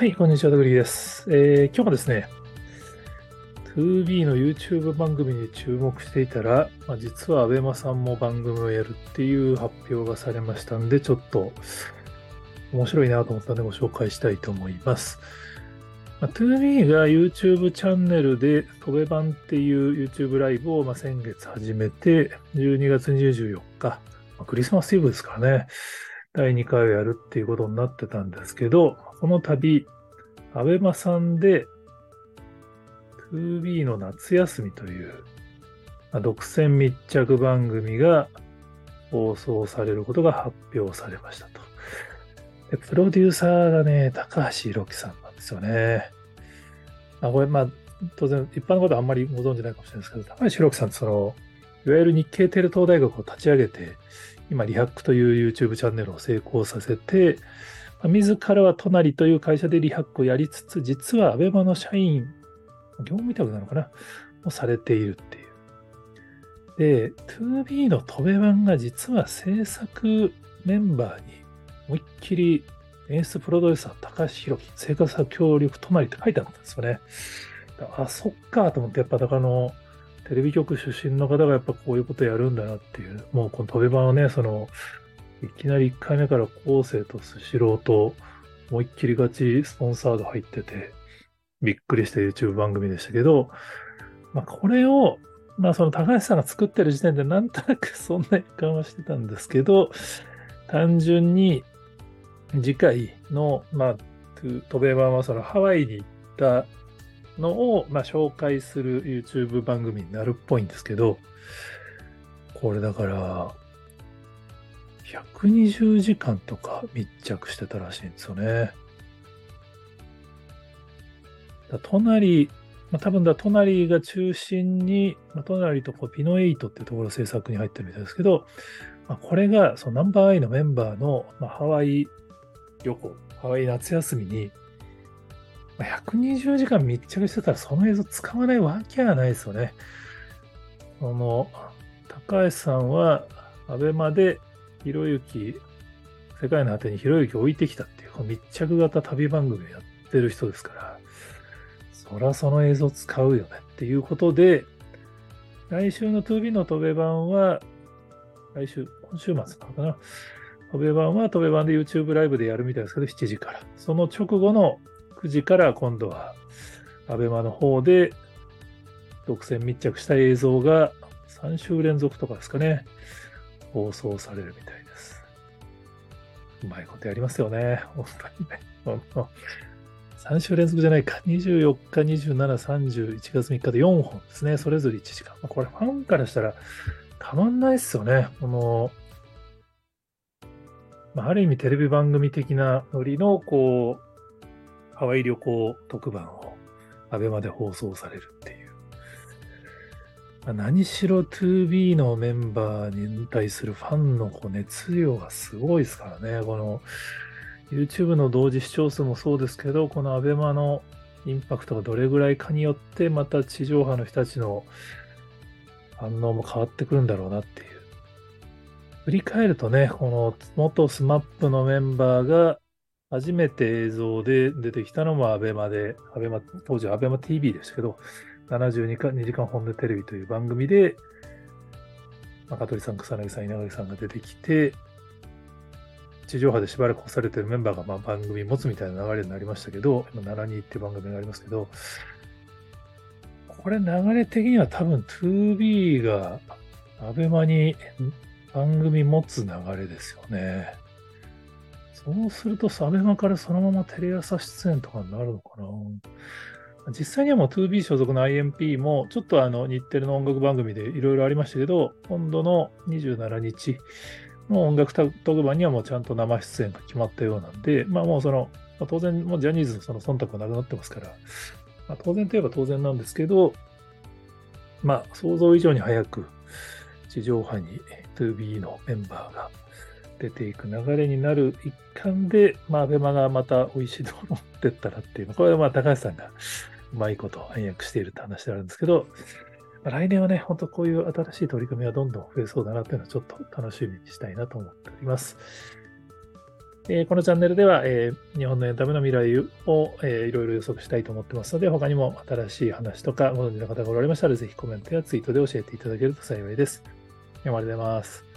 はい、こんにちは、ダグリーです。えー、今日もですね、2B の YouTube 番組に注目していたら、まあ、実は ABEMA さんも番組をやるっていう発表がされましたんで、ちょっと面白いなと思ったのでご紹介したいと思います。まあ、2B が YouTube チャンネルで、飛べ版っていう YouTube ライブをま先月始めて、12月24日、まあ、クリスマスイブですからね、第2回をやるっていうことになってたんですけど、この度、アベマさんで 2B の夏休みという、まあ、独占密着番組が放送されることが発表されましたと。でプロデューサーがね、高橋宏樹さんなんですよね。まあ、これ、まあ、当然、一般のことはあんまりご存知ないかもしれないですけど、高橋宏樹さんってその、いわゆる日系テレ東大学を立ち上げて、今、リハックという YouTube チャンネルを成功させて、自らは隣という会社でリハックをやりつつ、実はアベマの社員、業務委託なのかなをされているっていう。で、2B の戸部版が実は制作メンバーに思いっきり演出プロデューサー高橋宏樹、生活者協力隣って書いてあったんですよね。あ、そっかと思って、やっぱだからの、テレビ局出身の方がやっぱこういうことやるんだなっていう、もうこの飛べ版はね、その、いきなり1回目から後世とスシローと思いっきりガチスポンサード入ってて、びっくりした YouTube 番組でしたけど、まあこれを、まあその高橋さんが作ってる時点でなんとなく そんな予感はしてたんですけど、単純に次回の、まあ、トベバはそのハワイに行ったのを、まあ、紹介する YouTube 番組になるっぽいんですけど、これだから、120時間とか密着してたらしいんですよね。だ隣、まあ、多分だ、隣が中心に、まあ、隣とこうピノエイトっていうところ制作に入ってるみたいですけど、まあ、これがそのナンバーアイのメンバーの、まあ、ハワイ旅行、ハワイ夏休みに、120時間密着してたらその映像使わないわけはないですよね。この、高橋さんは、アベマで、ひろゆき、世界の果てにひろゆきを置いてきたっていう、この密着型旅番組をやってる人ですから、そらその映像使うよねっていうことで、来週の 2B の飛べ版は、来週、今週末なのかな。飛べ版は飛べ版で YouTube ライブでやるみたいですけど、7時から。その直後の9時から今度は、アベマの方で独占密着した映像が3週連続とかですかね、放送されるみたいです。うまいことやりますよね。本当にね。3週連続じゃないか。24日、27、31月3日で4本ですね。それぞれ1時間。これファンからしたらたまんないっすよね。この、まあ、ある意味テレビ番組的なノリの、こう、ハワイ旅行特番をアベマで放送されるっていう。まあ、何しろ 2B のメンバーに対するファンのこう熱量がすごいですからね。この YouTube の同時視聴数もそうですけど、この ABEMA のインパクトがどれぐらいかによって、また地上波の人たちの反応も変わってくるんだろうなっていう。振り返るとね、この元 SMAP のメンバーが初めて映像で出てきたのも ABEMA で、ABEMA 当時は ABEMATV でしたけど、72か2時間本音テレビという番組で、まあ、香取さん、草薙さん、稲垣さんが出てきて、地上波でしばらく干されてるメンバーがまあ番組持つみたいな流れになりましたけど、今、72っていう番組がありますけど、これ流れ的には多分 2B がアベマに番組持つ流れですよね。そうすると、アベマからそのままテレ朝出演とかになるのかな。実際にはもう 2B 所属の IMP も、ちょっとあの日テレの音楽番組でいろいろありましたけど、今度の27日の音楽特番にはもうちゃんと生出演が決まったようなんで、まあもうその、まあ、当然もうジャニーズのその忖度はなくなってますから、まあ、当然といえば当然なんですけど、まあ想像以上に早く地上波に 2B のメンバーが出ていく流れになる一環で、まあ、アベマがまた美味しいところ持ってったらっていうの、これはまあ高橋さんがうまいこと暗躍しているって話であるんですけど、来年はね、本当こういう新しい取り組みがどんどん増えそうだなっていうのはちょっと楽しみにしたいなと思っております。えーこのチャンネルでは、えー日本のエンタメの未来を、えーいろいろ予測したいと思ってますので、他にも新しい話とかご存知の方がおられましたら、ぜひコメントやツイートで教えていただけると幸いです。ありがとうございます。